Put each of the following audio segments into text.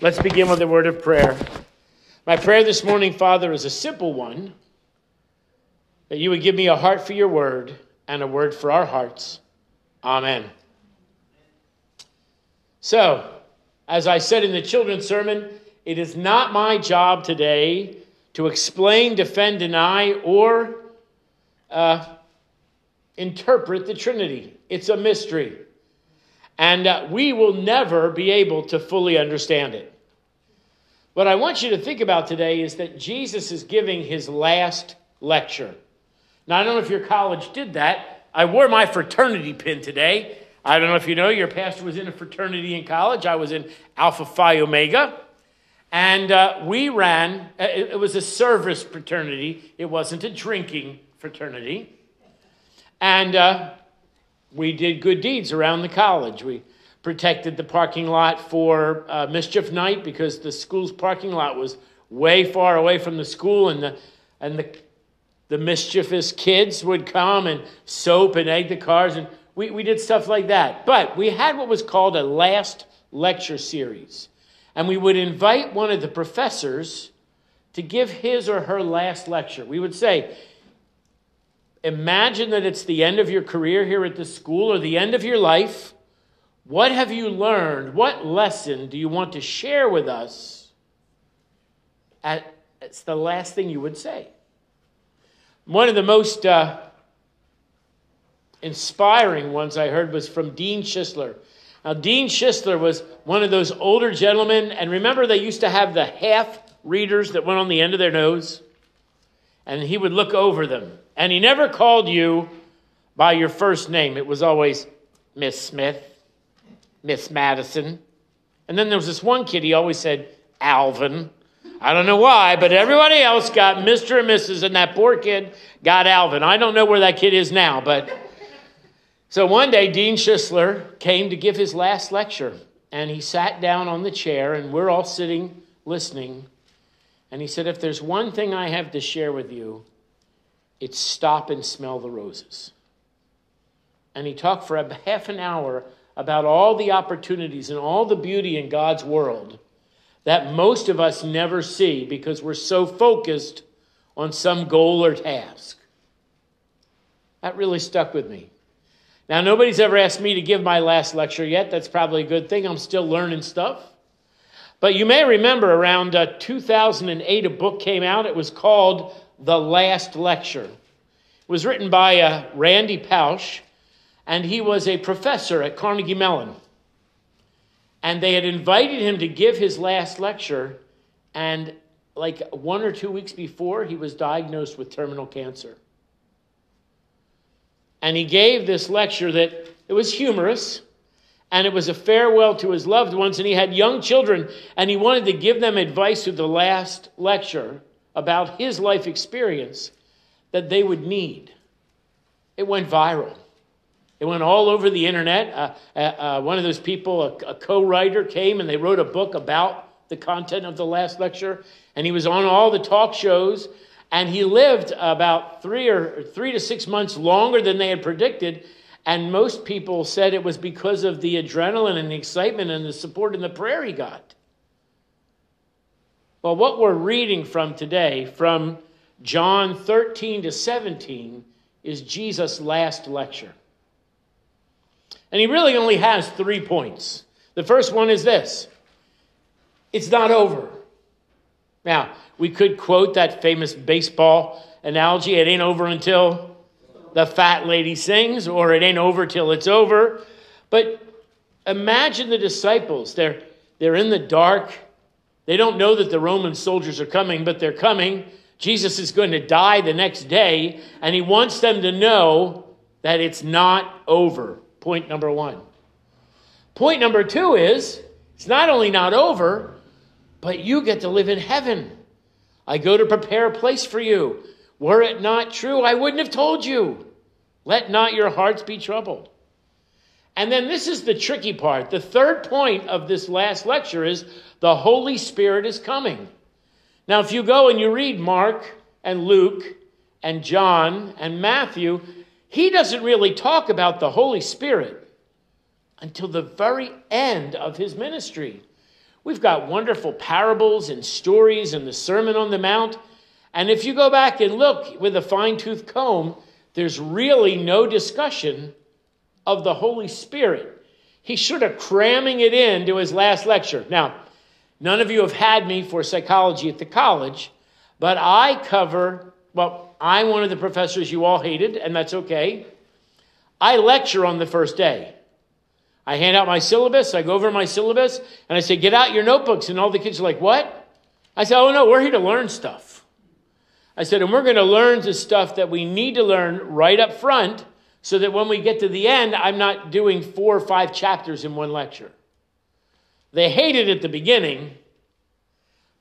Let's begin with a word of prayer. My prayer this morning, Father, is a simple one that you would give me a heart for your word and a word for our hearts. Amen. So, as I said in the children's sermon, it is not my job today to explain, defend, deny, or uh, interpret the Trinity. It's a mystery. And uh, we will never be able to fully understand it. What I want you to think about today is that Jesus is giving his last lecture. Now, I don't know if your college did that. I wore my fraternity pin today. I don't know if you know, your pastor was in a fraternity in college. I was in Alpha Phi Omega. And uh, we ran, uh, it, it was a service fraternity, it wasn't a drinking fraternity. And uh, we did good deeds around the college. We protected the parking lot for uh, mischief night because the school's parking lot was way far away from the school, and the and the the mischievous kids would come and soap and egg the cars, and we, we did stuff like that. But we had what was called a last lecture series, and we would invite one of the professors to give his or her last lecture. We would say, Imagine that it's the end of your career here at the school or the end of your life. What have you learned? What lesson do you want to share with us? It's the last thing you would say. One of the most uh, inspiring ones I heard was from Dean Schisler. Now, Dean Schisler was one of those older gentlemen, and remember they used to have the half readers that went on the end of their nose? And he would look over them. And he never called you by your first name, it was always Miss Smith, Miss Madison. And then there was this one kid, he always said Alvin. I don't know why, but everybody else got Mr. and Mrs., and that poor kid got Alvin. I don't know where that kid is now, but. So one day, Dean Schisler came to give his last lecture, and he sat down on the chair, and we're all sitting listening. And he said, If there's one thing I have to share with you, it's stop and smell the roses. And he talked for a half an hour about all the opportunities and all the beauty in God's world that most of us never see because we're so focused on some goal or task. That really stuck with me. Now, nobody's ever asked me to give my last lecture yet. That's probably a good thing. I'm still learning stuff. But you may remember around uh, 2008, a book came out. It was called The Last Lecture. It was written by uh, Randy Pausch, and he was a professor at Carnegie Mellon. And they had invited him to give his last lecture, and like one or two weeks before, he was diagnosed with terminal cancer. And he gave this lecture that it was humorous and it was a farewell to his loved ones, and he had young children, and he wanted to give them advice through the last lecture about his life experience that they would need. It went viral. It went all over the internet. Uh, uh, uh, one of those people, a, a co writer, came and they wrote a book about the content of the last lecture, and he was on all the talk shows. And he lived about three or three to six months longer than they had predicted and most people said it was because of the adrenaline and the excitement and the support and the prayer he got. Well, what we're reading from today, from John 13 to 17, is Jesus' last lecture. And he really only has three points. The first one is this it's not over. Now, we could quote that famous baseball analogy it ain't over until the fat lady sings, or it ain't over till it's over. But imagine the disciples. They're, they're in the dark. They don't know that the Roman soldiers are coming, but they're coming. Jesus is going to die the next day, and he wants them to know that it's not over. Point number one. Point number two is it's not only not over, but you get to live in heaven. I go to prepare a place for you. Were it not true, I wouldn't have told you. Let not your hearts be troubled. And then this is the tricky part. The third point of this last lecture is the Holy Spirit is coming. Now, if you go and you read Mark and Luke and John and Matthew, he doesn't really talk about the Holy Spirit until the very end of his ministry. We've got wonderful parables and stories and the Sermon on the Mount. And if you go back and look with a fine tooth comb, there's really no discussion of the Holy Spirit. He's sort of cramming it into his last lecture. Now, none of you have had me for psychology at the college, but I cover, well, I'm one of the professors you all hated, and that's okay. I lecture on the first day. I hand out my syllabus, I go over my syllabus, and I say, Get out your notebooks. And all the kids are like, What? I say, Oh, no, we're here to learn stuff. I said, And we're going to learn the stuff that we need to learn right up front so that when we get to the end, I'm not doing four or five chapters in one lecture. They hate it at the beginning,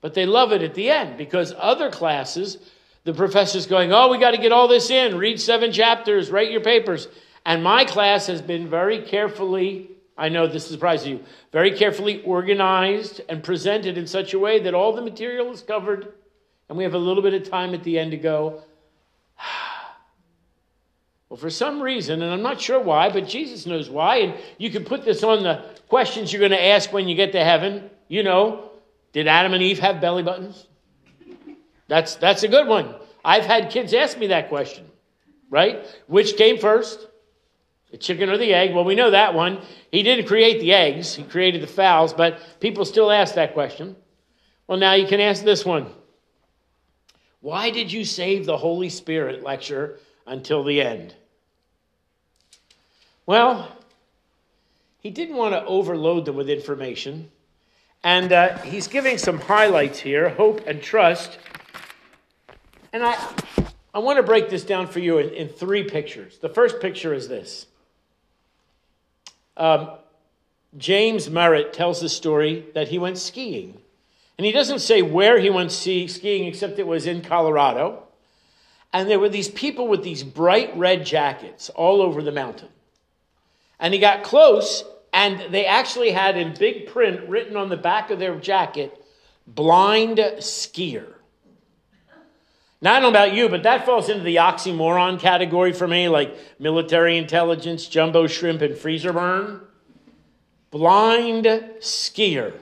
but they love it at the end because other classes, the professor's going, Oh, we got to get all this in, read seven chapters, write your papers. And my class has been very carefully, I know this surprises you, very carefully organized and presented in such a way that all the material is covered. And we have a little bit of time at the end to go, well, for some reason, and I'm not sure why, but Jesus knows why, and you can put this on the questions you're going to ask when you get to heaven. You know, did Adam and Eve have belly buttons? That's, that's a good one. I've had kids ask me that question, right? Which came first? The chicken or the egg? Well, we know that one. He didn't create the eggs, he created the fowls, but people still ask that question. Well, now you can ask this one Why did you save the Holy Spirit lecture until the end? Well, he didn't want to overload them with information. And uh, he's giving some highlights here hope and trust. And I, I want to break this down for you in, in three pictures. The first picture is this um, James Merritt tells the story that he went skiing. And he doesn't say where he went skiing, except it was in Colorado. And there were these people with these bright red jackets all over the mountain. And he got close, and they actually had in big print written on the back of their jacket, blind skier. Now, I don't know about you, but that falls into the oxymoron category for me, like military intelligence, jumbo shrimp, and freezer burn. Blind skier.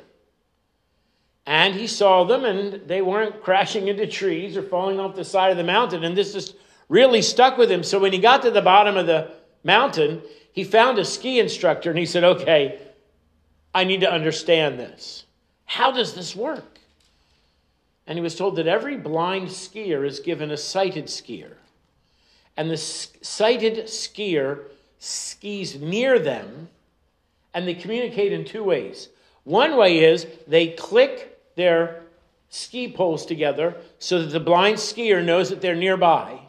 And he saw them, and they weren't crashing into trees or falling off the side of the mountain. And this just really stuck with him. So when he got to the bottom of the mountain, he found a ski instructor and he said, Okay, I need to understand this. How does this work? And he was told that every blind skier is given a sighted skier. And the sighted skier skis near them, and they communicate in two ways. One way is they click their ski poles together so that the blind skier knows that they're nearby.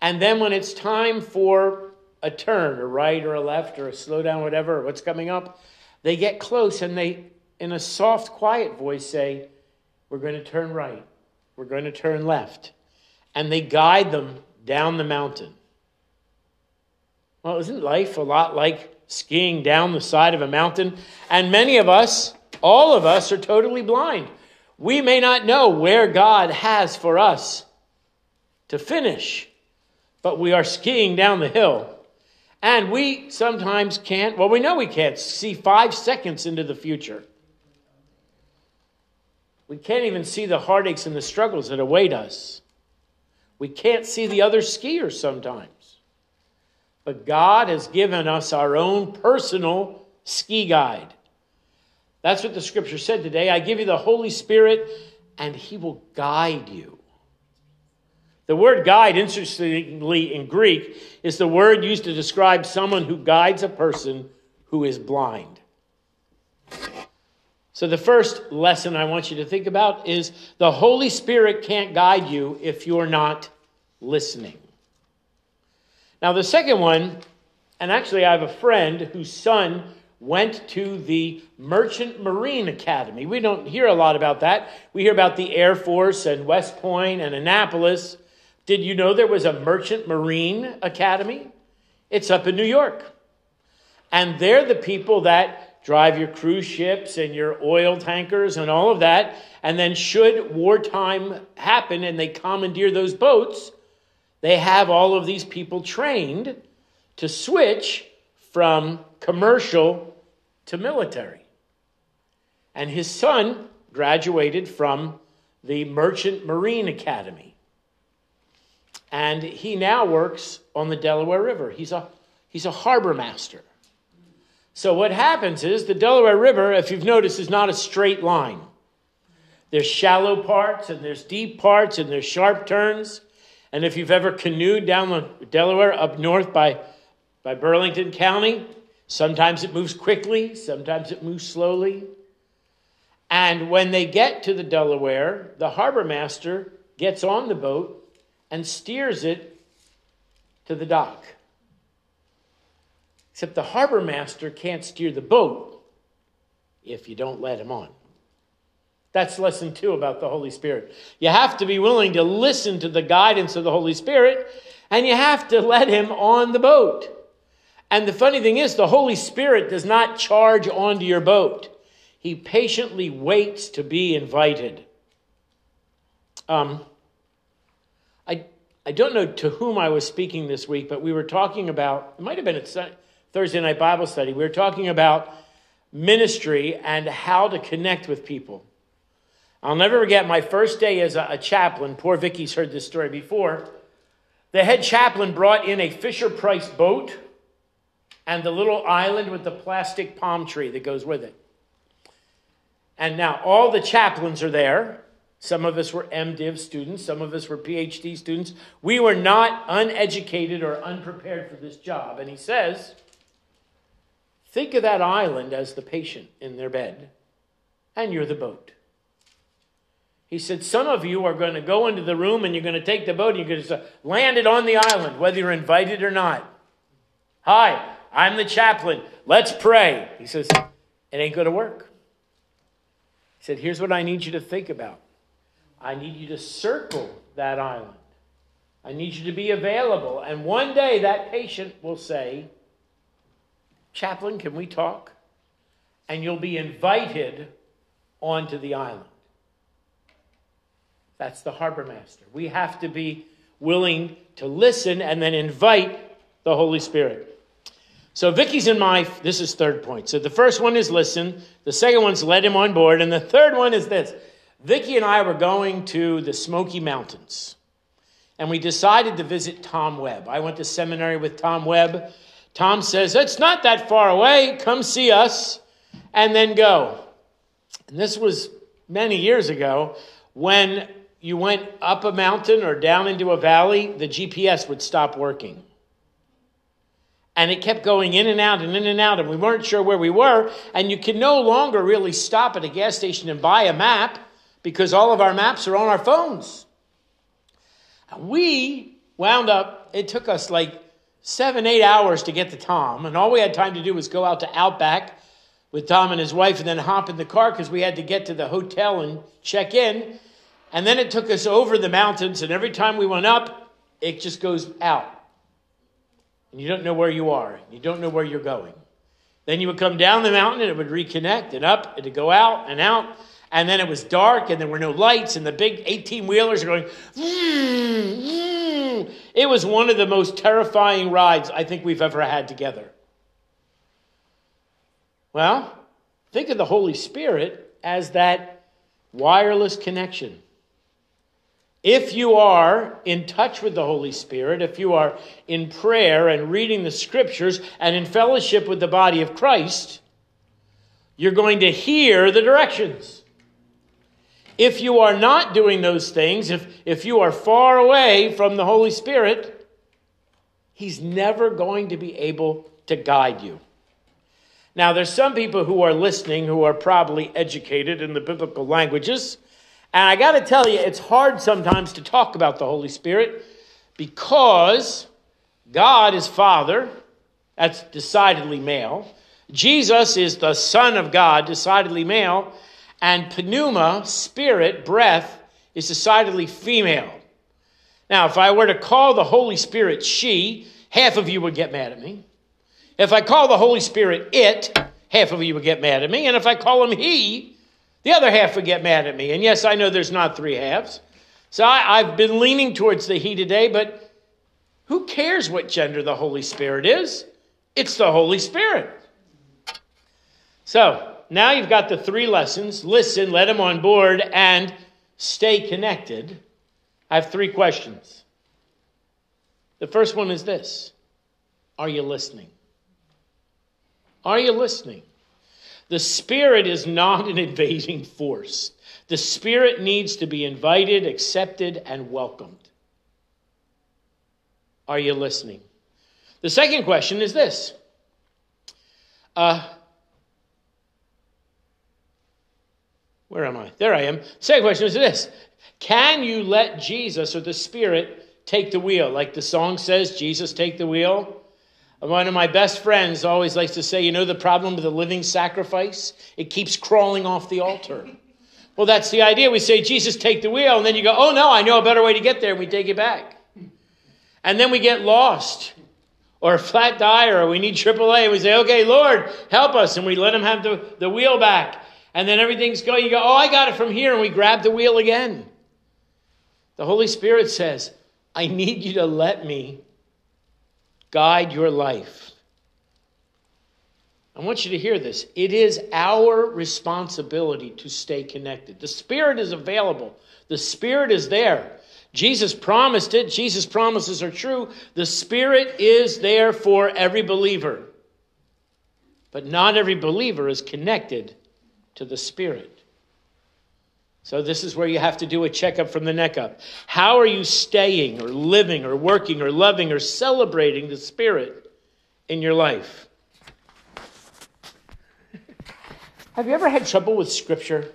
And then when it's time for a turn, a right or a left or a slow down, whatever, what's coming up, they get close and they, in a soft, quiet voice, say, we're going to turn right. We're going to turn left. And they guide them down the mountain. Well, isn't life a lot like skiing down the side of a mountain? And many of us, all of us, are totally blind. We may not know where God has for us to finish, but we are skiing down the hill. And we sometimes can't, well, we know we can't see five seconds into the future. We can't even see the heartaches and the struggles that await us. We can't see the other skiers sometimes. But God has given us our own personal ski guide. That's what the scripture said today. I give you the Holy Spirit, and He will guide you. The word guide, interestingly in Greek, is the word used to describe someone who guides a person who is blind. So, the first lesson I want you to think about is the Holy Spirit can't guide you if you're not listening. Now, the second one, and actually, I have a friend whose son went to the Merchant Marine Academy. We don't hear a lot about that. We hear about the Air Force and West Point and Annapolis. Did you know there was a Merchant Marine Academy? It's up in New York. And they're the people that drive your cruise ships and your oil tankers and all of that. And then, should wartime happen and they commandeer those boats, they have all of these people trained to switch from commercial to military. And his son graduated from the Merchant Marine Academy. And he now works on the Delaware River. He's a, he's a harbor master. So, what happens is the Delaware River, if you've noticed, is not a straight line. There's shallow parts, and there's deep parts, and there's sharp turns. And if you've ever canoed down the Delaware up north by, by Burlington County, sometimes it moves quickly, sometimes it moves slowly. And when they get to the Delaware, the harbor master gets on the boat and steers it to the dock. Except the harbor master can't steer the boat if you don't let him on. That's lesson two about the Holy Spirit. You have to be willing to listen to the guidance of the Holy Spirit, and you have to let him on the boat. And the funny thing is, the Holy Spirit does not charge onto your boat. He patiently waits to be invited. Um, I, I don't know to whom I was speaking this week, but we were talking about, it might have been at Thursday night Bible study, we were talking about ministry and how to connect with people. I'll never forget my first day as a, a chaplain. Poor Vicky's heard this story before. The head chaplain brought in a Fisher Price boat and the little island with the plastic palm tree that goes with it. And now all the chaplains are there. Some of us were MDiv students, some of us were PhD students. We were not uneducated or unprepared for this job. And he says, Think of that island as the patient in their bed, and you're the boat. He said, Some of you are going to go into the room and you're going to take the boat and you're going to land it on the island, whether you're invited or not. Hi, I'm the chaplain. Let's pray. He says, It ain't going to work. He said, Here's what I need you to think about I need you to circle that island. I need you to be available. And one day that patient will say, Chaplain, can we talk? And you'll be invited onto the island. That's the harbor master. We have to be willing to listen and then invite the Holy Spirit. So Vicky's in my this is third point. So the first one is listen, the second one's let him on board, and the third one is this. Vicky and I were going to the Smoky Mountains. And we decided to visit Tom Webb. I went to seminary with Tom Webb. Tom says, It's not that far away. Come see us and then go. And this was many years ago when you went up a mountain or down into a valley, the GPS would stop working. And it kept going in and out and in and out, and we weren't sure where we were. And you can no longer really stop at a gas station and buy a map because all of our maps are on our phones. We wound up, it took us like seven, eight hours to get to Tom, and all we had time to do was go out to Outback with Tom and his wife and then hop in the car because we had to get to the hotel and check in. And then it took us over the mountains, and every time we went up, it just goes out. And you don't know where you are, you don't know where you're going. Then you would come down the mountain and it would reconnect and up and to go out and out. And then it was dark and there were no lights, and the big 18 wheelers are going. Mm, mm. It was one of the most terrifying rides I think we've ever had together. Well, think of the Holy Spirit as that wireless connection. If you are in touch with the Holy Spirit, if you are in prayer and reading the scriptures and in fellowship with the body of Christ, you're going to hear the directions. If you are not doing those things, if, if you are far away from the Holy Spirit, He's never going to be able to guide you. Now, there's some people who are listening who are probably educated in the biblical languages and I got to tell you, it's hard sometimes to talk about the Holy Spirit because God is Father, that's decidedly male. Jesus is the Son of God, decidedly male. And pneuma, spirit, breath, is decidedly female. Now, if I were to call the Holy Spirit she, half of you would get mad at me. If I call the Holy Spirit it, half of you would get mad at me. And if I call him he, the other half would get mad at me. And yes, I know there's not three halves. So I, have been leaning towards the he today, but who cares what gender the Holy Spirit is? It's the Holy Spirit. So, now you've got the three lessons listen, let them on board, and stay connected. I have three questions. The first one is this Are you listening? Are you listening? The Spirit is not an invading force. The Spirit needs to be invited, accepted, and welcomed. Are you listening? The second question is this uh, Where am I? There I am. Second question is this Can you let Jesus or the Spirit take the wheel? Like the song says, Jesus, take the wheel. One of my best friends always likes to say, you know, the problem with a living sacrifice? It keeps crawling off the altar. Well, that's the idea. We say, Jesus, take the wheel. And then you go, oh, no, I know a better way to get there. And we take it back. And then we get lost or a flat tire or we need AAA. And we say, okay, Lord, help us. And we let him have the, the wheel back. And then everything's going. You go, oh, I got it from here. And we grab the wheel again. The Holy Spirit says, I need you to let me guide your life. I want you to hear this. It is our responsibility to stay connected. The Spirit is available, the Spirit is there. Jesus promised it. Jesus' promises are true. The Spirit is there for every believer. But not every believer is connected to the Spirit. So, this is where you have to do a checkup from the neck up. How are you staying or living or working or loving or celebrating the Spirit in your life? Have you ever had trouble with Scripture?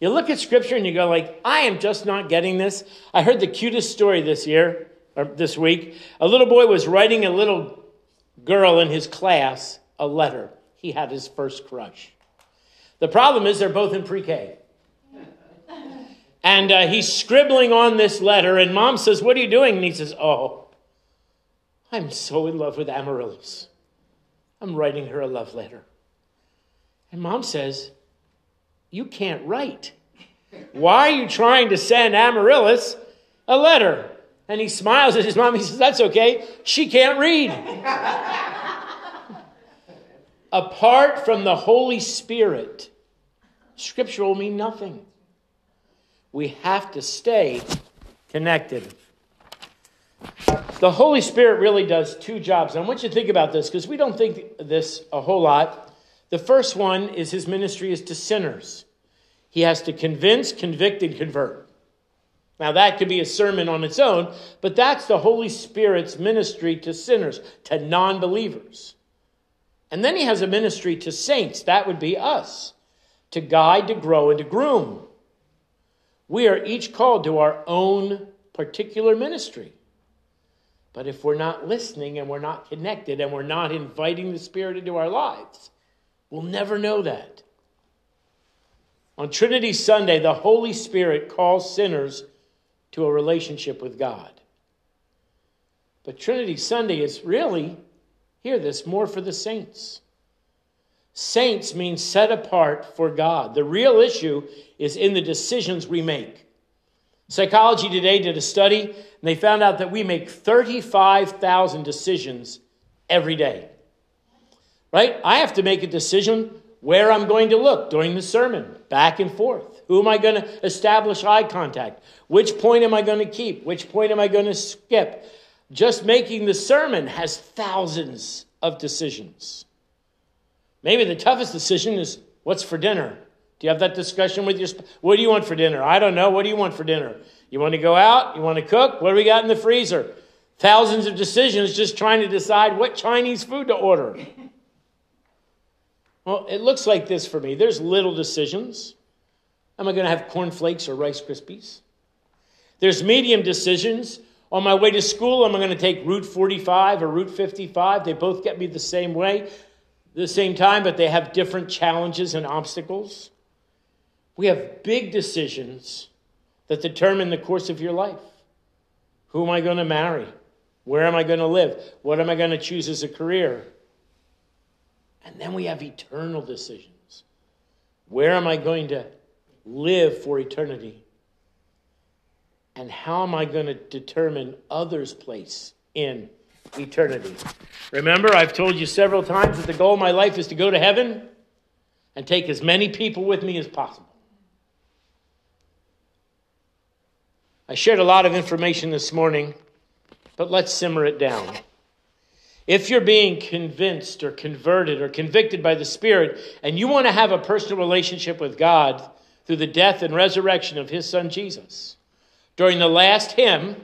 You look at Scripture and you go like, I am just not getting this. I heard the cutest story this year, or this week. A little boy was writing a little girl in his class a letter. He had his first crush. The problem is they're both in pre K. And uh, he's scribbling on this letter, and mom says, What are you doing? And he says, Oh, I'm so in love with Amaryllis. I'm writing her a love letter. And mom says, You can't write. Why are you trying to send Amaryllis a letter? And he smiles at his mom. He says, That's okay. She can't read. Apart from the Holy Spirit, Scripture will mean nothing. We have to stay connected. The Holy Spirit really does two jobs. I want you to think about this because we don't think this a whole lot. The first one is his ministry is to sinners. He has to convince, convict, and convert. Now, that could be a sermon on its own, but that's the Holy Spirit's ministry to sinners, to non believers. And then he has a ministry to saints. That would be us, to guide, to grow, and to groom. We are each called to our own particular ministry. But if we're not listening and we're not connected and we're not inviting the Spirit into our lives, we'll never know that. On Trinity Sunday, the Holy Spirit calls sinners to a relationship with God. But Trinity Sunday is really, hear this, more for the saints. Saints means set apart for God. The real issue is in the decisions we make. Psychology Today did a study, and they found out that we make 35,000 decisions every day. Right? I have to make a decision where I'm going to look during the sermon, back and forth. Who am I going to establish eye contact? Which point am I going to keep? Which point am I going to skip? Just making the sermon has thousands of decisions. Maybe the toughest decision is what's for dinner? Do you have that discussion with your spouse? What do you want for dinner? I don't know. What do you want for dinner? You want to go out? You want to cook? What do we got in the freezer? Thousands of decisions just trying to decide what Chinese food to order. Well, it looks like this for me. There's little decisions. Am I going to have cornflakes or Rice Krispies? There's medium decisions. On my way to school, am I going to take Route 45 or Route 55? They both get me the same way the same time, but they have different challenges and obstacles. We have big decisions that determine the course of your life. Who am I going to marry? Where am I going to live? What am I going to choose as a career? And then we have eternal decisions. Where am I going to live for eternity? And how am I going to determine others' place in eternity. Remember, I've told you several times that the goal of my life is to go to heaven. and take as many people with me as possible. I shared a lot of information this morning, but let's simmer it down. If you're being convinced or converted or convicted by the Spirit and you want to have a personal relationship with God through the death and resurrection of His Son Jesus, during the last hymn,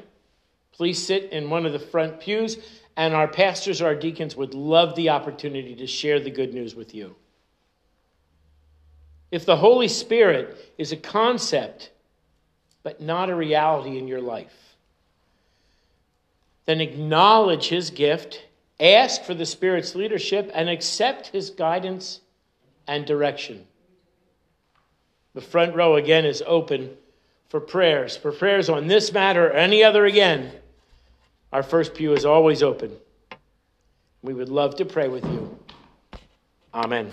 please sit in one of the front pews, and our pastors or our deacons would love the opportunity to share the good news with you. If the Holy Spirit is a concept but not a reality in your life. Then acknowledge his gift, ask for the Spirit's leadership, and accept his guidance and direction. The front row again is open for prayers. For prayers on this matter or any other again, our first pew is always open. We would love to pray with you. Amen.